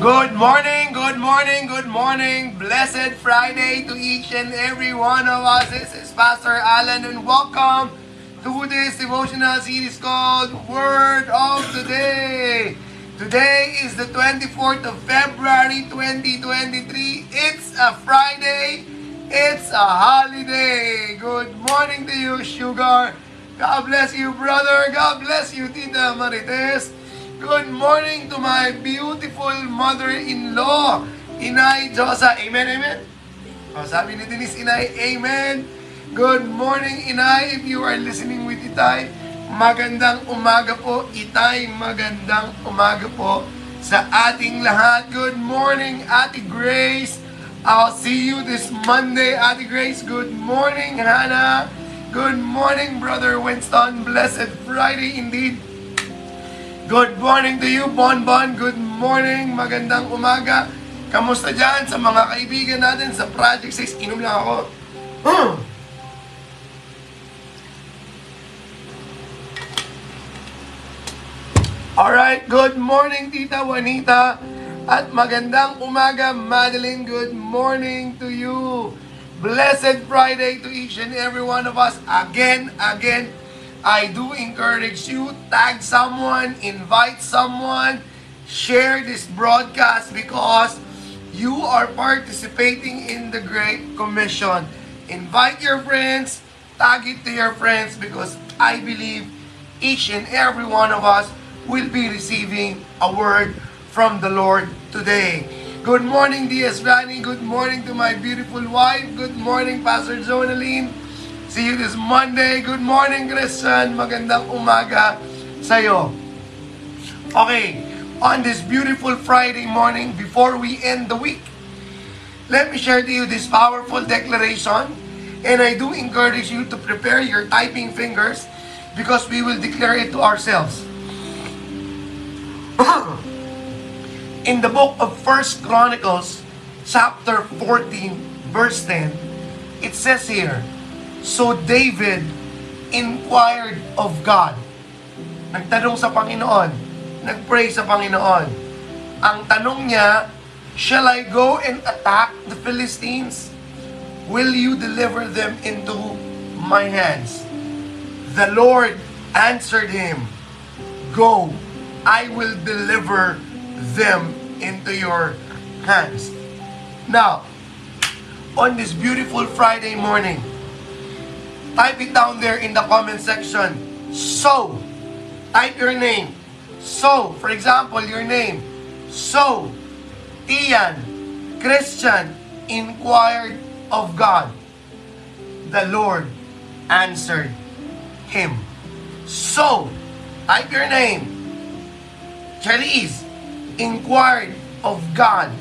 Good morning, good morning, good morning. Blessed Friday to each and every one of us. This is Pastor Alan and welcome to this devotional series called Word of the Day. Today is the 24th of February 2023. It's a Friday. It's a holiday. Good morning to you, Sugar. God bless you, brother. God bless you, Tita Marites. Good morning to my beautiful mother-in-law, Inay Josa. Amen, amen. O, sabi ni Denise Inay, amen. Good morning, Inay. If you are listening with Itay, magandang umaga po. Itay, magandang umaga po sa ating lahat. Good morning, Ate Grace. I'll see you this Monday, Ate Grace. Good morning, Hannah. Good morning, Brother Winston. Blessed Friday indeed. Good morning to you, Bonbon. Good morning. Magandang umaga. Kamusta dyan sa mga kaibigan natin sa Project 6? Inom lang ako. Alright, good morning, Tita Juanita. At magandang umaga, Madeline. Good morning to you. Blessed Friday to each and every one of us. Again, again, I do encourage you, tag someone, invite someone, share this broadcast because you are participating in the Great Commission. Invite your friends, tag it to your friends because I believe each and every one of us will be receiving a word from the Lord today. Good morning, D.S. Rani. Good morning to my beautiful wife. Good morning, Pastor Jonaline. See you this Monday. Good morning, Christian. Magandang umaga sa'yo. Okay, on this beautiful Friday morning, before we end the week, let me share to you this powerful declaration. And I do encourage you to prepare your typing fingers because we will declare it to ourselves. In the book of First Chronicles, chapter 14, verse 10, it says here, So David inquired of God. Nagtanong sa Panginoon. Nagpray sa Panginoon. Ang tanong niya, Shall I go and attack the Philistines? Will you deliver them into my hands? The Lord answered him, Go, I will deliver them into your hands. Now, on this beautiful Friday morning, type it down there in the comment section. So, type your name. So, for example, your name. So, Ian, Christian, inquired of God. The Lord answered him. So, type your name. Charisse, inquired of God.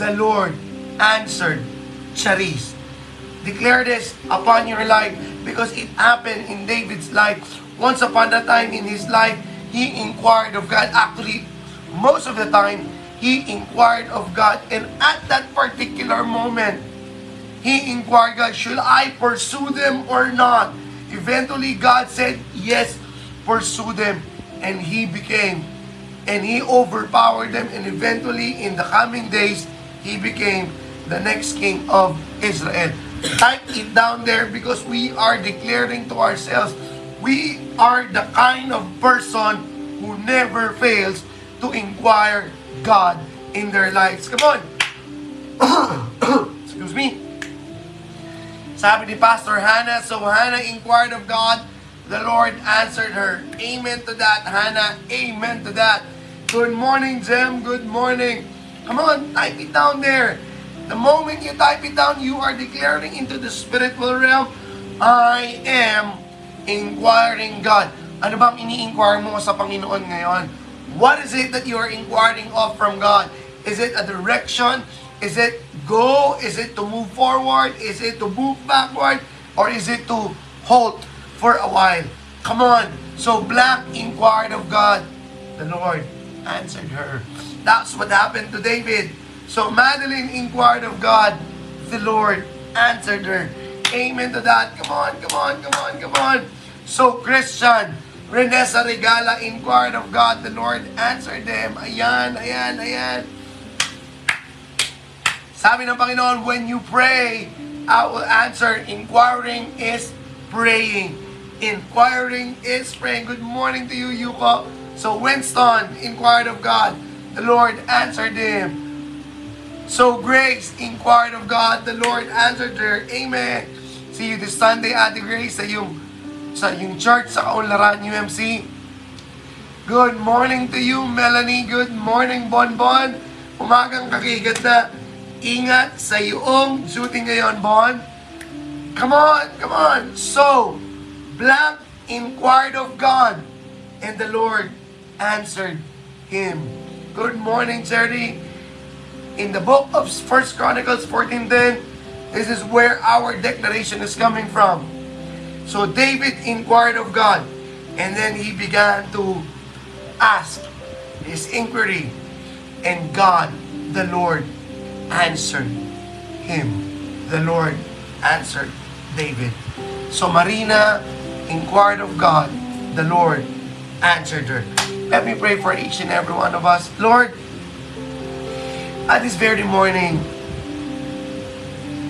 The Lord answered Charisse. Declare this upon your life because it happened in David's life. Once upon a time in his life, he inquired of God. Actually, most of the time, he inquired of God. And at that particular moment, he inquired God, should I pursue them or not? Eventually, God said, yes, pursue them. And he became, and he overpowered them. And eventually, in the coming days, he became the next king of Israel. Type it down there because we are declaring to ourselves, we are the kind of person who never fails to inquire God in their lives. Come on. Excuse me. Sabi ni Pastor Hannah, so Hannah inquired of God, the Lord answered her. Amen to that, Hannah. Amen to that. Good morning, Jem. Good morning. Come on, type it down there. The moment you type it down, you are declaring into the spiritual realm, I am inquiring God. Ano bang ini-inquire mo sa Panginoon ngayon? What is it that you are inquiring of from God? Is it a direction? Is it go? Is it to move forward? Is it to move backward? Or is it to halt for a while? Come on. So Black inquired of God. The Lord answered her. That's what happened to David. So Madeline inquired of God. The Lord answered her. Amen to that. Come on, come on, come on, come on. So Christian, Renessa Regala inquired of God. The Lord answered them. Ayan, ayan, ayan. Sabi ng Panginoon, when you pray, I will answer. Inquiring is praying. Inquiring is praying. Good morning to you, Yuko. So Winston inquired of God. The Lord answered him. So Grace inquired of God. The Lord answered her. Amen. See you this Sunday, Ate Grace, sa yung, sa yung church sa Kaunlaran UMC. Good morning to you, Melanie. Good morning, Bonbon. Umagang kakigat na. Ingat sa iyong shooting ngayon, Bon. Come on, come on. So, blank inquired of God, and the Lord answered him. Good morning, Charity. In the book of First Chronicles 14.10, this is where our declaration is coming from. So David inquired of God, and then he began to ask his inquiry, and God, the Lord, answered him. The Lord answered David. So Marina inquired of God, the Lord answered her. Let me pray for each and every one of us. Lord, at this very morning,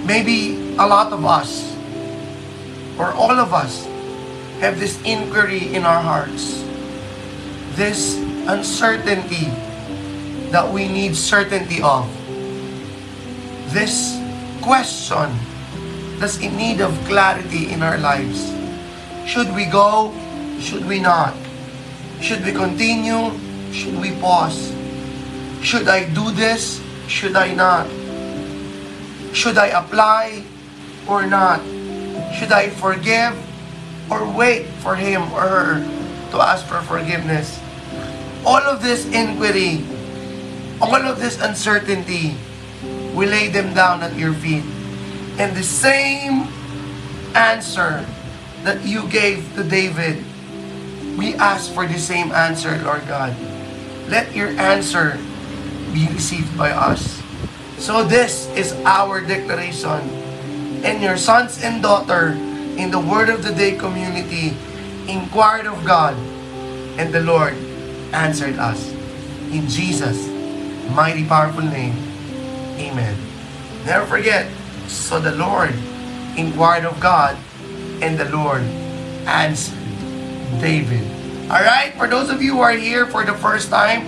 maybe a lot of us, or all of us, have this inquiry in our hearts. This uncertainty that we need certainty of. This question that's in need of clarity in our lives. Should we go? Should we not? Should we continue? Should we pause? Should I do this? Should I not? Should I apply or not? Should I forgive or wait for him or her to ask for forgiveness? All of this inquiry, all of this uncertainty, we lay them down at your feet. And the same answer that you gave to David we ask for the same answer, Lord God. Let your answer be received by us. So this is our declaration. And your sons and daughter in the Word of the Day community inquired of God, and the Lord answered us. In Jesus' mighty powerful name, Amen. Never forget, so the Lord inquired of God, and the Lord answered. David. All right, for those of you who are here for the first time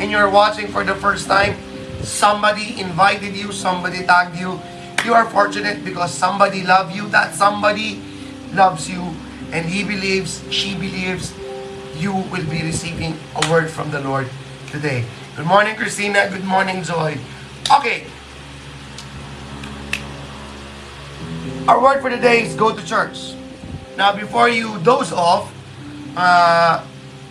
and you're watching for the first time, somebody invited you, somebody tagged you. You are fortunate because somebody loved you. That somebody loves you and he believes, she believes you will be receiving a word from the Lord today. Good morning, Christina. Good morning, Joy. Okay. Our word for the day is go to church. Now, before you doze off, uh,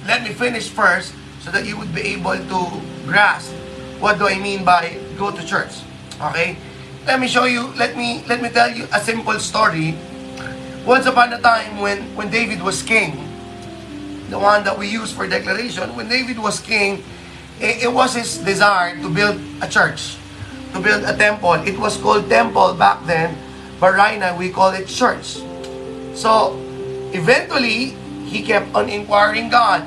let me finish first so that you would be able to grasp what do I mean by go to church. Okay? Let me show you, let me let me tell you a simple story. Once upon a time when when David was king, the one that we use for declaration, when David was king, it, it was his desire to build a church, to build a temple. It was called temple back then, but right now we call it church. So, eventually, he kept on inquiring God.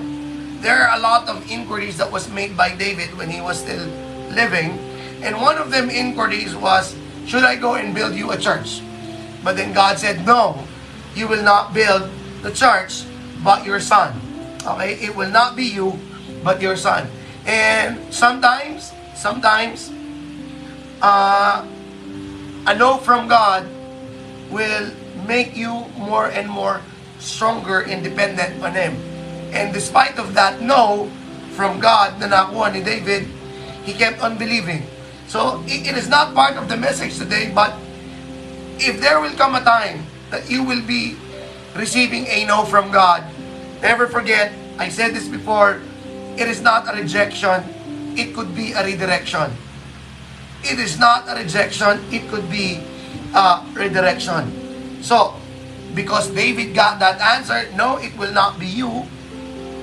There are a lot of inquiries that was made by David when he was still living. And one of them inquiries was, should I go and build you a church? But then God said, no, you will not build the church, but your son. Okay? It will not be you, but your son. And sometimes, sometimes, uh, a no from God will make you more and more stronger and dependent on Him. And despite of that no from God na nakuha ni David, he kept on believing. So, it is not part of the message today, but if there will come a time that you will be receiving a no from God, never forget, I said this before, it is not a rejection, it could be a redirection. It is not a rejection, it could be a redirection. So, because David got that answer, no, it will not be you,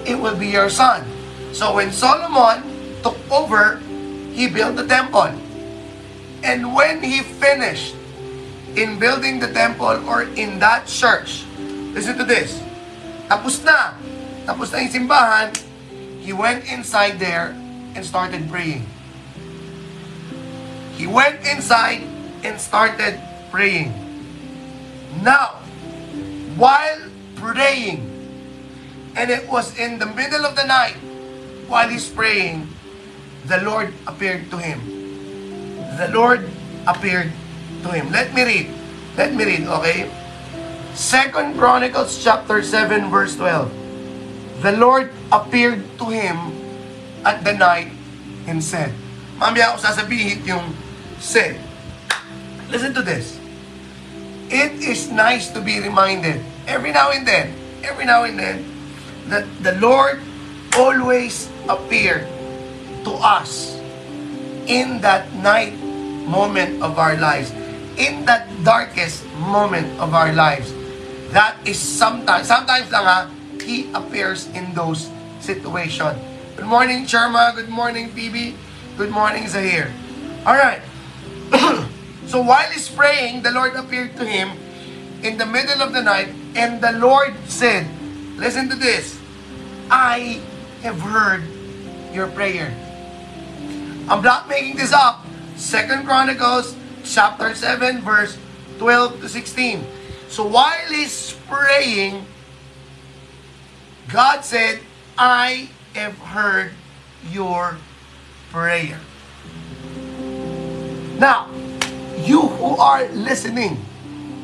it will be your son. So when Solomon took over, he built the temple. And when he finished in building the temple or in that church, listen to this, tapos na, tapos na yung simbahan, he went inside there and started praying. He went inside and started praying. Now, while praying, and it was in the middle of the night, while he's praying, the Lord appeared to him. The Lord appeared to him. Let me read. Let me read, okay? Second Chronicles chapter 7 verse 12. The Lord appeared to him at the night and said, Mamaya ako sasabihin yung said. Listen to this. It is nice to be reminded every now and then, every now and then, that the Lord always appeared to us in that night moment of our lives, in that darkest moment of our lives. That is sometimes, sometimes lang ha, He appears in those situations. Good morning, Charma. Good morning, Phoebe. Good morning, Zahir. Alright. so while he's praying, the Lord appeared to him in the middle of the night, and the Lord said, Listen to this. I have heard your prayer. I'm not making this up. Second Chronicles chapter 7 verse 12 to 16. So while he's praying, God said, I have heard your prayer. Now, you who are listening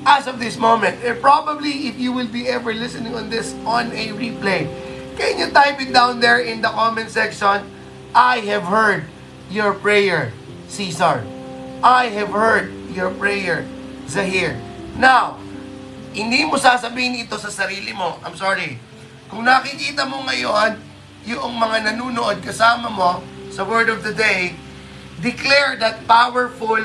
as of this moment, and probably if you will be ever listening on this on a replay, can you type it down there in the comment section? I have heard your prayer, Caesar. I have heard your prayer, Zahir. Now, hindi mo sasabihin ito sa sarili mo. I'm sorry. Kung nakikita mo ngayon, yung mga nanunood kasama mo sa Word of the Day, declare that powerful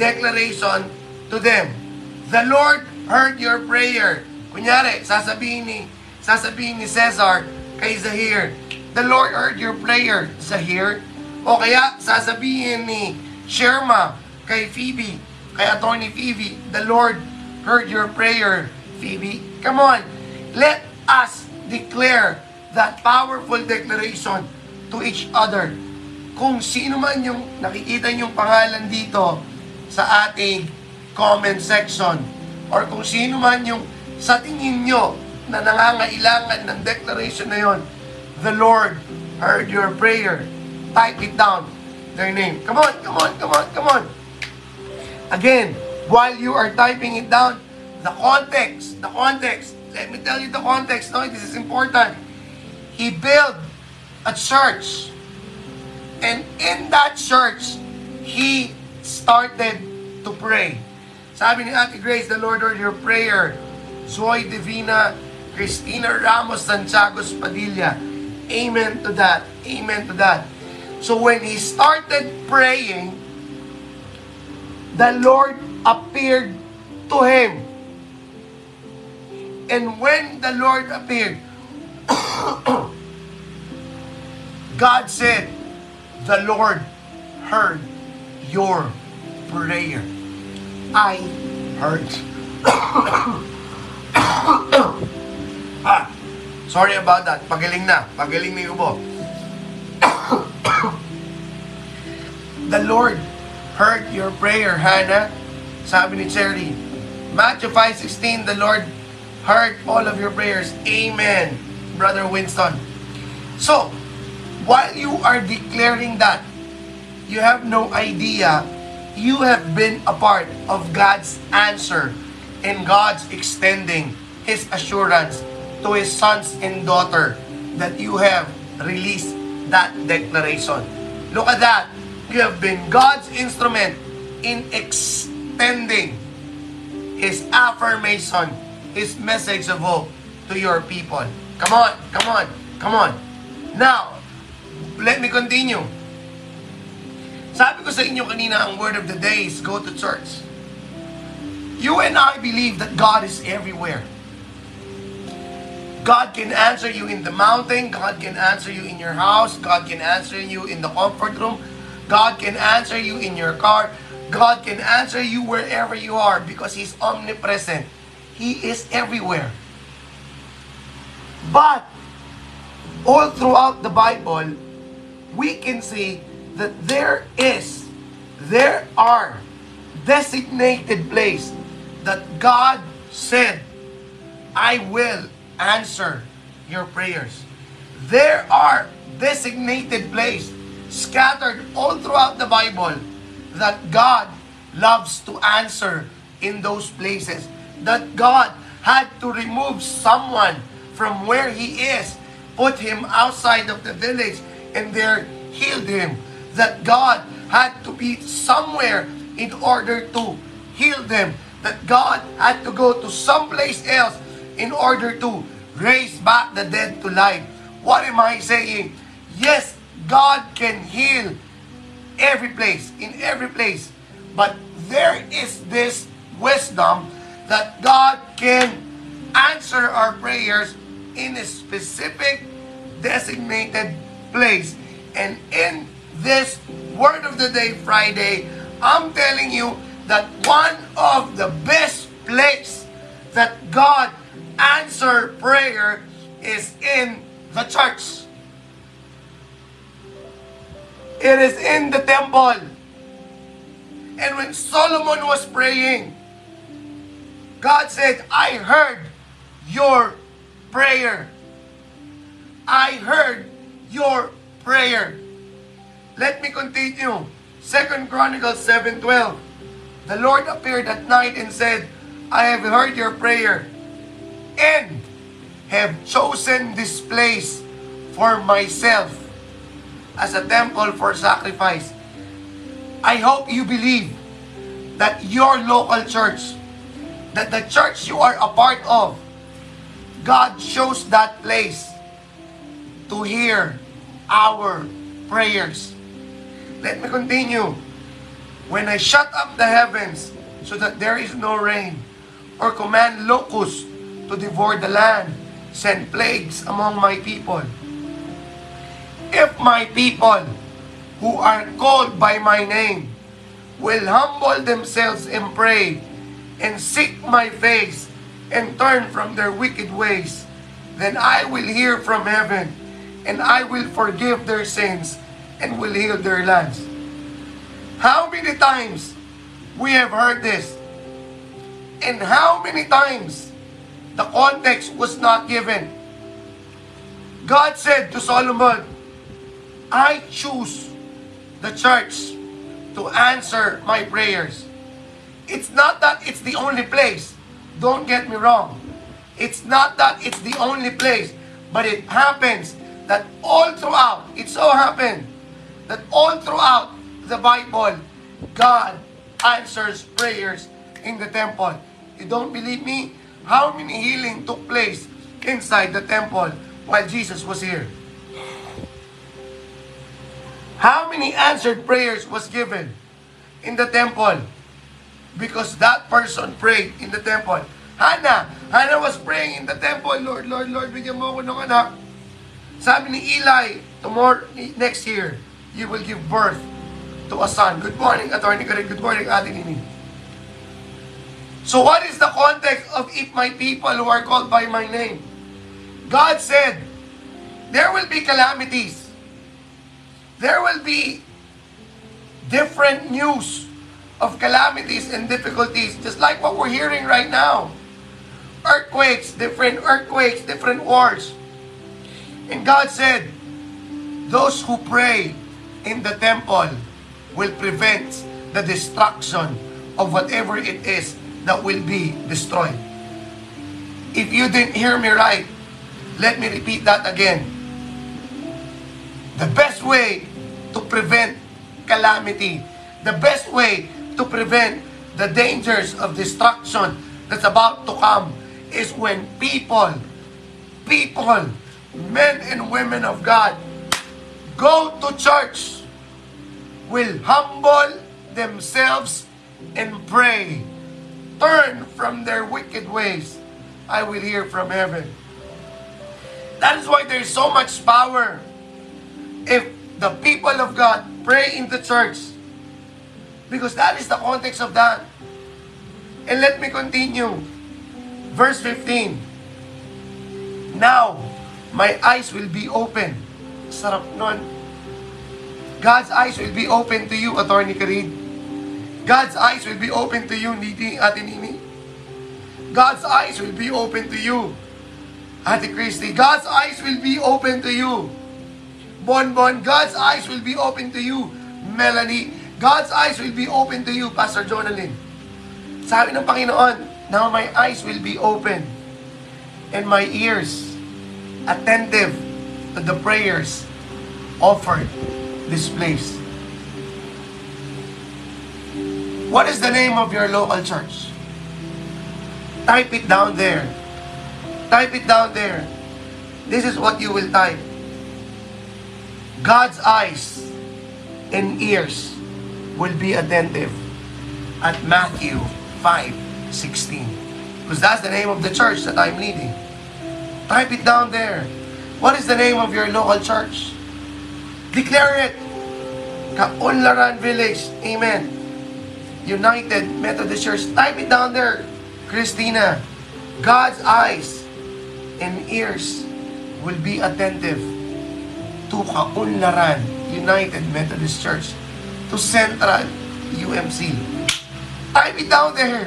declaration to them. The Lord heard your prayer. Kunyari, sasabihin ni, sasabihin ni Cesar kay Zahir, The Lord heard your prayer, Zahir. O kaya, sasabihin ni Sherma kay Phoebe, kay Attorney Phoebe, The Lord heard your prayer, Phoebe. Come on, let us declare that powerful declaration to each other. Kung sino man yung nakikita yung pangalan dito sa ating comment section or kung sino man yung sa tingin nyo na nangangailangan ng declaration na yon, the Lord heard your prayer. Type it down, their name. Come on, come on, come on, come on. Again, while you are typing it down, the context, the context, let me tell you the context, no? This is important. He built a church. And in that church, he started to pray. Sabi ni Ate Grace, the Lord heard your prayer. Zoe Divina, Christina Ramos Santiago Padilla. Amen to that. Amen to that. So when he started praying, the Lord appeared to him. And when the Lord appeared, God said, The Lord heard your prayer. I heard. ah, sorry about that. Pagaling na. Pagaling yung ubo. the Lord heard your prayer, Hannah. Sabi ni Cherry. Matthew 5.16, the Lord heard all of your prayers. Amen, Brother Winston. So, while you are declaring that, you have no idea you have been a part of God's answer and God's extending His assurance to His sons and daughter that you have released that declaration. Look at that. You have been God's instrument in extending His affirmation, His message of hope to your people. Come on, come on, come on. Now, let me continue. Sabi ko sa inyo kanina, ang word of the day is go to church. You and I believe that God is everywhere. God can answer you in the mountain. God can answer you in your house. God can answer you in the comfort room. God can answer you in your car. God can answer you wherever you are because He's omnipresent. He is everywhere. But, all throughout the Bible, we can see that there is there are designated place that God said, I will answer your prayers. There are designated place scattered all throughout the Bible that God loves to answer in those places. That God had to remove someone from where he is, put him outside of the village, and there healed him. That God had to be somewhere in order to heal them. That God had to go to someplace else in order to raise back the dead to life. What am I saying? Yes, God can heal every place, in every place. But there is this wisdom that God can answer our prayers in a specific designated place. And in this Word of the Day Friday, I'm telling you that one of the best place that God answer prayer is in the church. It is in the temple. And when Solomon was praying, God said, I heard your prayer. I heard your prayer. Let me continue. Second Chronicles 7.12 The Lord appeared at night and said, I have heard your prayer and have chosen this place for myself as a temple for sacrifice. I hope you believe that your local church, that the church you are a part of, God chose that place to hear our prayers. Let me continue. When I shut up the heavens so that there is no rain, or command locusts to devour the land, send plagues among my people. If my people who are called by my name will humble themselves and pray and seek my face and turn from their wicked ways, then I will hear from heaven and I will forgive their sins and will heal their lands. How many times we have heard this? And how many times the context was not given? God said to Solomon, I choose the church to answer my prayers. It's not that it's the only place. Don't get me wrong. It's not that it's the only place, but it happens that all throughout, it so happened that all throughout the Bible, God answers prayers in the temple. You don't believe me? How many healing took place inside the temple while Jesus was here? How many answered prayers was given in the temple? Because that person prayed in the temple. Hannah, Hannah was praying in the temple, Lord, Lord, Lord, bigyan mo ako ng anak. Sabi ni Eli, tomorrow, next year, you will give birth to a son. Good morning, Attorney Karin. Good morning, Ate Nini. So what is the context of if my people who are called by my name? God said, there will be calamities. There will be different news of calamities and difficulties, just like what we're hearing right now. Earthquakes, different earthquakes, different wars. And God said, those who pray in the temple will prevent the destruction of whatever it is that will be destroyed. If you didn't hear me right, let me repeat that again. The best way to prevent calamity, the best way to prevent the dangers of destruction that's about to come is when people, people, men and women of God, go to church, will humble themselves and pray turn from their wicked ways, I will hear from heaven. That is why there is so much power. If the people of God pray in the church, because that is the context of that. And let me continue. Verse 15. Now, my eyes will be open. Sarap nun. God's eyes will be open to you, Attorney Karid God's eyes will be open to you, Niti, Ate Nini. God's eyes will be open to you. Ate Christy, God's eyes will be open to you. Bon Bon, God's eyes will be open to you. Melanie, God's eyes will be open to you, Pastor Jonalyn. Sabi ng Panginoon, now my eyes will be open and my ears attentive to the prayers offered this place. What is the name of your local church? Type it down there. Type it down there. This is what you will type. God's eyes and ears will be attentive at Matthew 5:16. Because that's the name of the church that I'm leading. Type it down there. What is the name of your local church? Declare it. Kaunlaran Village. Amen. United Methodist Church. Type it down there. Christina. God's eyes and ears will be attentive to Kaunlaran United Methodist Church. To Central UMC. Type it down there.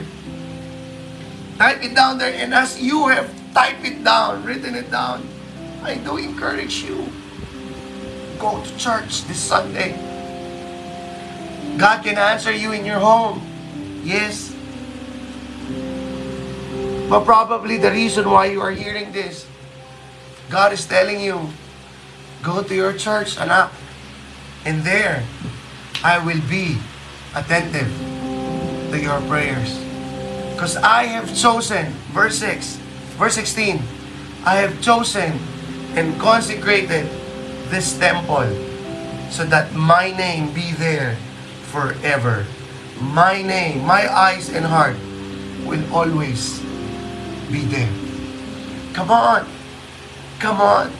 Type it down there. And as you have typed it down, written it down, I do encourage you. Go to church this Sunday. God can answer you in your home. Yes. But probably the reason why you are hearing this, God is telling you, go to your church, anak. And there, I will be attentive to your prayers. Because I have chosen, verse 6, verse 16, I have chosen and consecrated this temple so that my name be there forever. My name, my eyes and heart will always be there. Come on. Come on.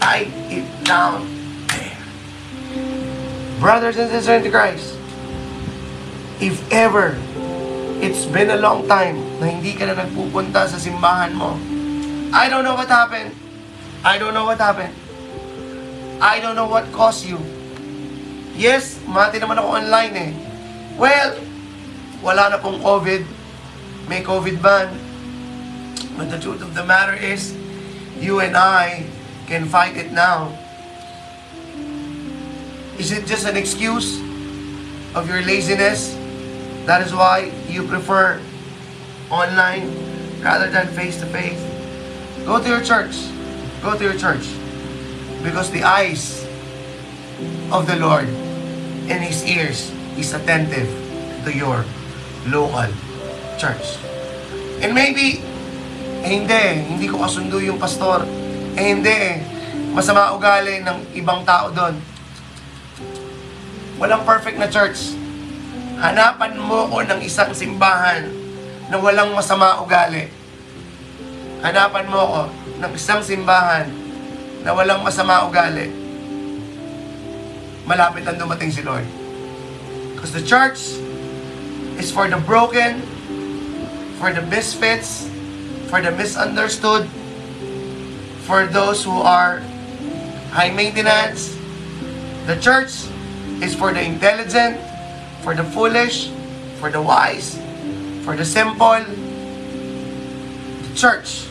Type it down there. Brothers and sisters in Christ, if ever it's been a long time na hindi ka na nagpupunta sa simbahan mo, I don't know what happened. I don't know what happened. I don't know what caused you. Yes, mati naman ako online eh. Well, wala na pong COVID. May COVID ban. But the truth of the matter is, you and I can fight it now. Is it just an excuse of your laziness? That is why you prefer online rather than face to face. Go to your church. Go to your church. Because the eyes of the Lord and His ears is attentive to your local church. And maybe, eh, hindi, hindi ko kasundo yung pastor. Eh, hindi, masama ugali ng ibang tao doon. Walang perfect na church. Hanapan mo ko ng isang simbahan na walang masama ugali. Hanapan mo ko ng isang simbahan na walang masama ugali. Malapit lang dumating si Lord. Because the church is for the broken, for the misfits, for the misunderstood, for those who are high maintenance. The church is for the intelligent, for the foolish, for the wise, for the simple. The church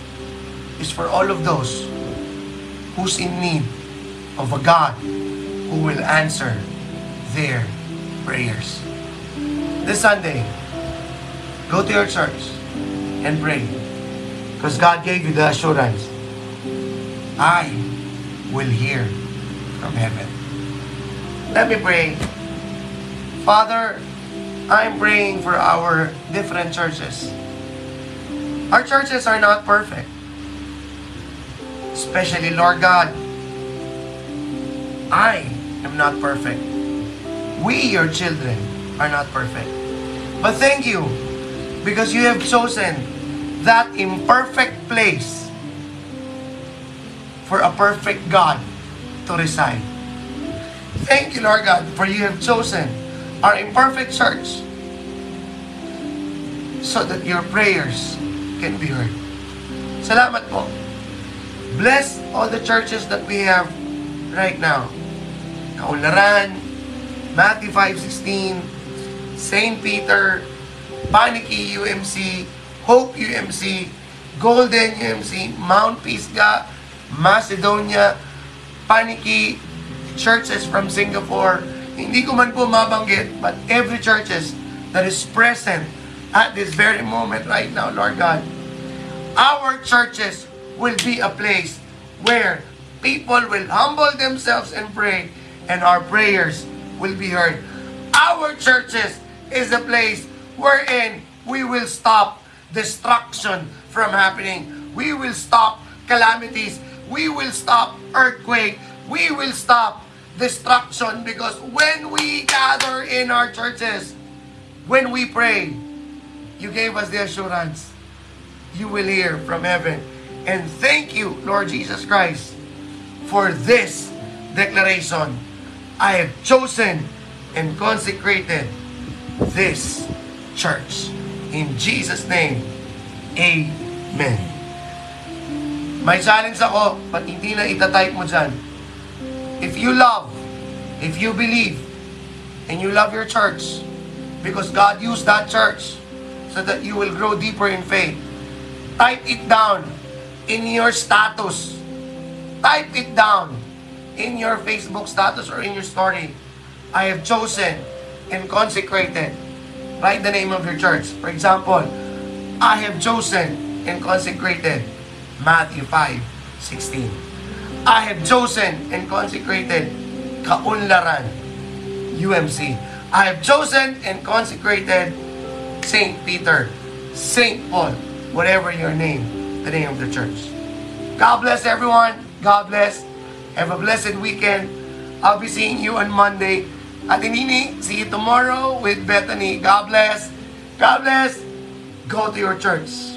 is for all of those who's in need of a God who will answer their prayers. This Sunday, go to your church and pray. Because God gave you the assurance, I will hear from heaven. Let me pray. Father, I'm praying for our different churches. Our churches are not perfect. Especially, Lord God, I am not perfect. We, your children, are not perfect. But thank you because you have chosen that imperfect place for a perfect God to reside. Thank you, Lord God, for you have chosen our imperfect church so that your prayers can be heard. Salamat po. Bless all the churches that we have right now. Kaularan, Matthew 5.16, St. Peter, Paniki UMC, Hope UMC, Golden UMC, Mount Pisgah, Macedonia, Paniki, churches from Singapore. Hindi ko man po mabanggit, but every churches that is present at this very moment right now, Lord God, our churches will be a place where people will humble themselves and pray, and our prayers will be heard. Our churches is a place wherein we will stop destruction from happening. We will stop calamities. We will stop earthquake. We will stop destruction because when we gather in our churches, when we pray, you gave us the assurance you will hear from heaven. And thank you, Lord Jesus Christ, for this declaration. I have chosen and consecrated this church. In Jesus' name, Amen. May challenge ako, pag hindi na itatype mo dyan. If you love, if you believe, and you love your church, because God used that church so that you will grow deeper in faith, type it down in your status. Type it down in your Facebook status or in your story. I have chosen and consecrated. Write the name of your church. For example, I have chosen and consecrated Matthew 5, 16. I have chosen and consecrated Kaunlaran, UMC. I have chosen and consecrated St. Peter, St. Paul, whatever your name, the name of the church. God bless everyone. God bless. Have a blessed weekend. I'll be seeing you on Monday. Ate Nini, see you tomorrow with Bethany. God bless. God bless. Go to your church.